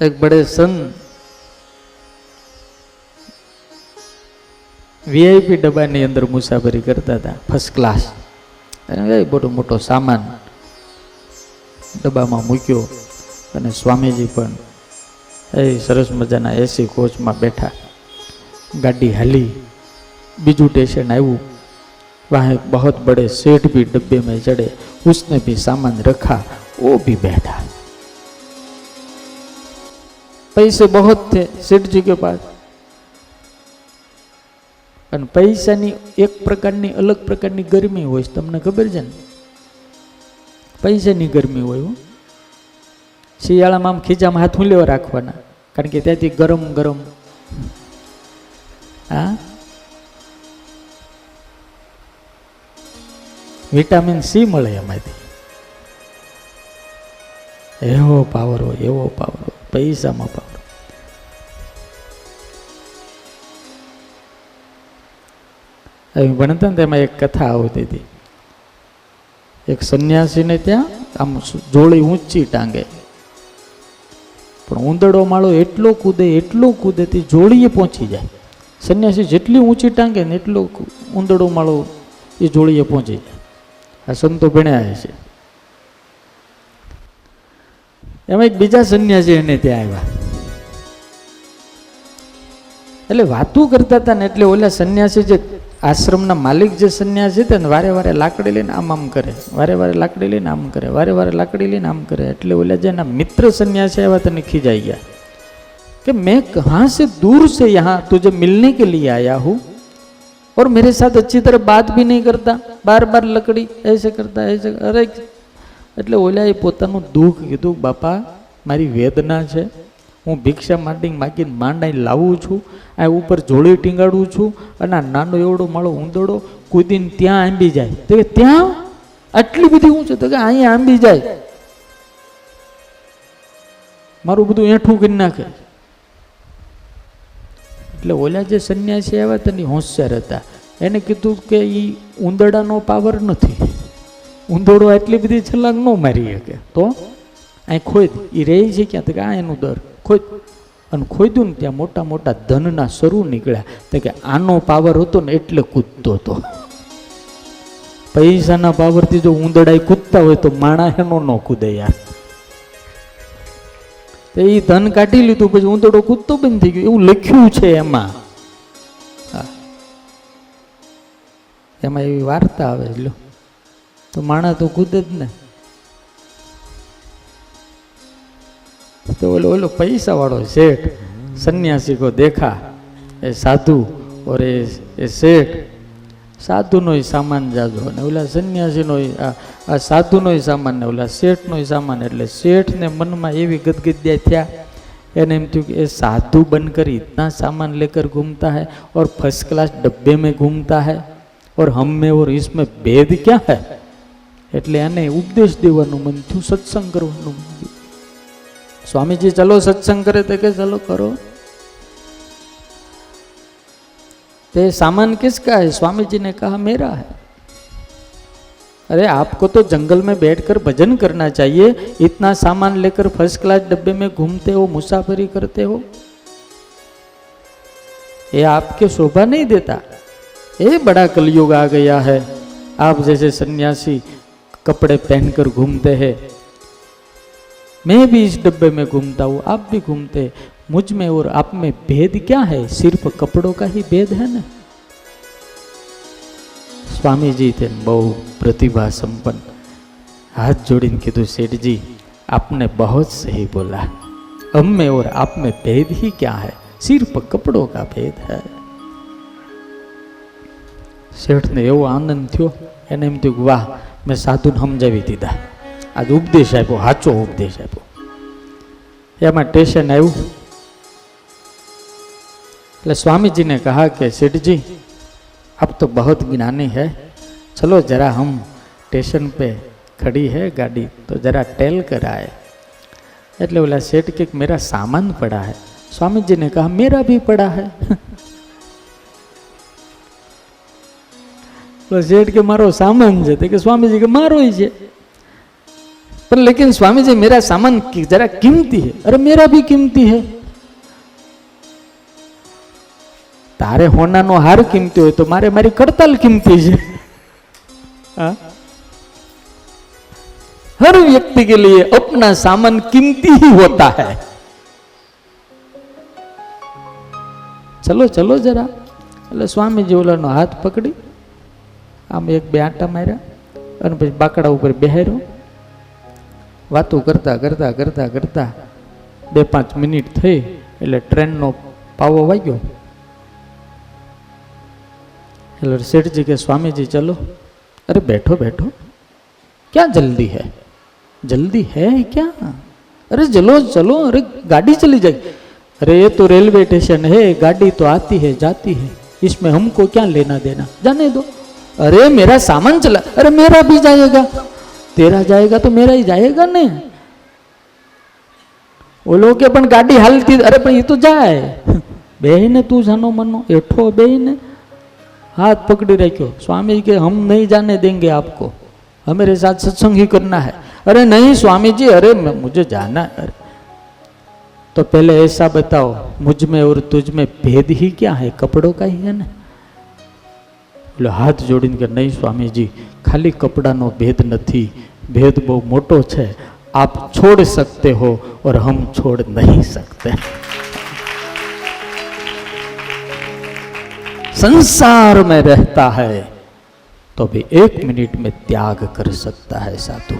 એક બડે સન વીઆઈપી ડબ્બાની અંદર મુસાફરી કરતા હતા ફર્સ્ટ ક્લાસ અને એ મોટો મોટો સામાન ડબ્બામાં મૂક્યો અને સ્વામીજી પણ એ સરસ મજાના એસી કોચમાં બેઠા ગાડી હાલી બીજું સ્ટેશન આવ્યું वहाँ एक बहुत बड़े सेठ भी डब्बे में चढ़े उसने भी सामान रखा वो भी बैठा पैसे बहुत थे सेठ जी के पास અને પૈસાની એક પ્રકારની અલગ પ્રકારની ગરમી હોય છે તમને ખબર છે ને પૈસાની ગરમી હોય હો. શિયાળામાં આમ ખીચામાં હાથ લેવા રાખવાના કારણ કે ત્યાંથી ગરમ ગરમ હા વિટામિન સી મળે એમાંથી એવો પાવર હોય એવો પાવર હોય પૈસામાં પાવર ભણતા ને તેમાં એક કથા આવતી હતી. એક સંન્યાસીને ત્યાં આમ જોડી ઊંચી ટાંગે. પણ ઉંદડો માળો એટલો કૂદે એટલો કૂદે તે જોડીએ પહોંચી જાય. સંન્યાસી જેટલી ઊંચી ટાંગે ને એટલો ઉંદડો માળો એ જોડીએ પહોંચી જાય. આ સંતો ભણ્યા છે એમાં એક બીજા સંન્યાસી એને ત્યાં આવ્યા. એટલે વાતું કરતા હતા ને એટલે ઓલા સંન્યાસી જે આશ્રમના માલિક જે સંન્યાસી હતા ને વારે વારે લાકડી લઈને આમ આમ કરે વારે વારે લાકડી લઈને આમ કરે વારે વારે લાકડી લઈને આમ કરે એટલે ઓલા જે એના મિત્ર સંન્યાસી આવ્યા તને ખીજાઈ ગયા कि मैं कहाँ से दूर से यहाँ तुझे मिलने के लिए आया हूँ और मेरे साथ अच्छी तरह बात भी नहीं करता बार बार लकड़ी ऐसे करता ऐसे અરે એટલે ઓલાએ પોતાનું દુઃખ કીધું બાપા મારી વેદના છે હું ભિક્ષા માંડી માગીને માંડાઈ લાવું છું, આ ઉપર જોડી ટીંગાડું છું અને આ નાનો એવડો માળો ઊંદડો કૂદીને ત્યાં આંબી જાય. તો કે ત્યાં? આટલી બધી ઊંચો તો કે અહીંયા આંબી જાય. મારું બધું એઠું કરી નાખે. એટલે ઓલા જે સંન્યાસી આવ્યા તેની હોશિયાર હતા. એને કીધું કે એ ઉંદડાનો પાવર નથી. ઉંદડો એટલી બધી છલાંગ ન મારી શકે. તો? અહીં ખોઈ એ રહી છે ક્યાં? તો કે આ એનું દર. ખોદ અને ખોદ્યું ને ત્યાં મોટા મોટા ધનના શરૂ નીકળ્યા. તો કે આનો પાવર હતો ને એટલે કૂદતો હતો. પૈસાના પાવરથી જો ઉંદડાઈ કૂદતા હોય તો માણા એનો ન કૂદે યાર. તો એ ધન કાઢી લીધું, પછી ઉંદડો કૂદતો બંધ થઈ ગયો. એવું લખ્યું છે એમાં. એમાં એવી વાર્તા આવે લો તો માણા તો કૂદે જ ને. તો ઓલો ઓલો પૈસાવાળો શેઠ સંન્યાસી કો દેખા એ સાધુ ઓર એ એ શેઠ સાધુનોય સામાન જાજો અને ઓલા સંન્યાસીનોય આ સાધુનોય સામાન ને ઓલા શેઠનોય સામાન એટલે શેઠને મનમાં એવી ગદગદ્યા થયા એને એમ થયું कि એ સાધુ બન કરી इतना સામાન લેકર घूमता है और फ़र्स्ट क्लास डब्बे में घूमता है और हम में और इसमें भेद क्या है એટલે એને ઉપદેશ દેવાનું મન થયું સત્સંગ કરવાનું મન થયું स्वामी जी चलो सत्संग करे तो के चलो करो। तो सामान किसका है? स्वामी जी ने कहा, मेरा है। अरे, आपको तो जंगल में बैठकर भजन करना चाहिए। इतना सामान लेकर फ़र्स्ट क्लास डब्बे में घूमते हो, मुसाफरी करते हो। ये आपके शोभा नहीं देता। ये बड़ा कलयुग आ गया है। आप जैसे सन्यासी कपड़े पहनकर घूमते हैं मैं भी इस डब्बे में घूमता हूँ आप भी घूमते हैं मुझ में और आप में भेद क्या है सिर्फ कपड़ों का ही भेद है ना स्वामी जी थे बहु प्रतिभा संपन्न हाथ जोड़ीने कीधु सेठ जी आपने बहुत सही बोला हम में और आप में भेद ही क्या है सिर्फ कपड़ों का भेद है શેઠને એવો આનંદ થયો એને એમ થયું કે વાહ મેં સાધુને સમજાવી દીધા આજ ઉપદેશ આપ્યો સાચો ઉપદેશ આપ્યો એમાં સ્ટેશન આવ્યું એટલે स्वामी ने कहा कि सेठ जी अब तो बहुत ज्ञानी है चलो जरा हम स्टेशन पे खड़ी है गाड़ी तो जरा टेल कर आए એટલે ઓલા सेठ के मेरा सामान पड़ा है स्वामी जी ने कहा मेरा भी पड़ा है તો શેઠ કે મારો સામાન છે તો કે સ્વામીજી કે મારો છે पर लेकिन स्वामी जी मेरा सामान की- जरा कीमती है अरे मेरा भी कीमती है તારે હોનાનો હાર કિંમતી હોય તો મારે મારી કડતાલ કિંમતી છે हाँ? हर व्यक्ति के लिए अपना सामान कीमती ही होता है ચલો ચલો જરા એટલે સ્વામીજી ઓલાનો હાથ પકડી આમ એક બે આંટા માર્યા અને પછી બાકડા ઉપર બેહાર્યો વાતો કરતા કરતા કરતા કરતા બે પાંચ મિનિટ થઈ એટલે ટ્રેનનો પાવો વાગ્યો એટલે શેઠજી કે સ્વામીજી ચલો अरे बैठो बैठो क्या जल्दी है जल्दी है क्या अरे चलो चलो अरे गाड़ी चली जाएगी अरे ये तो रेलवे स्टेशन है गाड़ी तो आती है जाती है इसमें हमको क्या लेना देना जाने दो अरे मेरा सामान चला अरे मेरा भी जाएगा तेरा जाएगा तो मेरा ही जाएगा ने वो लोग के पण गाड़ी हालती अरे पण ये तो जाए बेहने तू जानो मनो एठो बेहने हाथ पकड़ी रखो स्वामी जी के हम नहीं जाने देंगे आपको हमारे साथ सत्संग ही करना है अरे नहीं स्वामी जी अरे मैं- मुझे जाना है अरे तो पहले ऐसा बताओ मुझ में और तुझ में भेद ही क्या है कपड़ों का ही है ना એટલે હાથ જોડીને કે નહીં સ્વામીજી ખાલી કપડાનો ભેદ નથી ભેદ બહુ મોટો છે આપ છોડ सकते हो और हम छोड़ नहीं सकते संसार में रहता है तो भी एक मिनट में त्याग कर सकता है साधु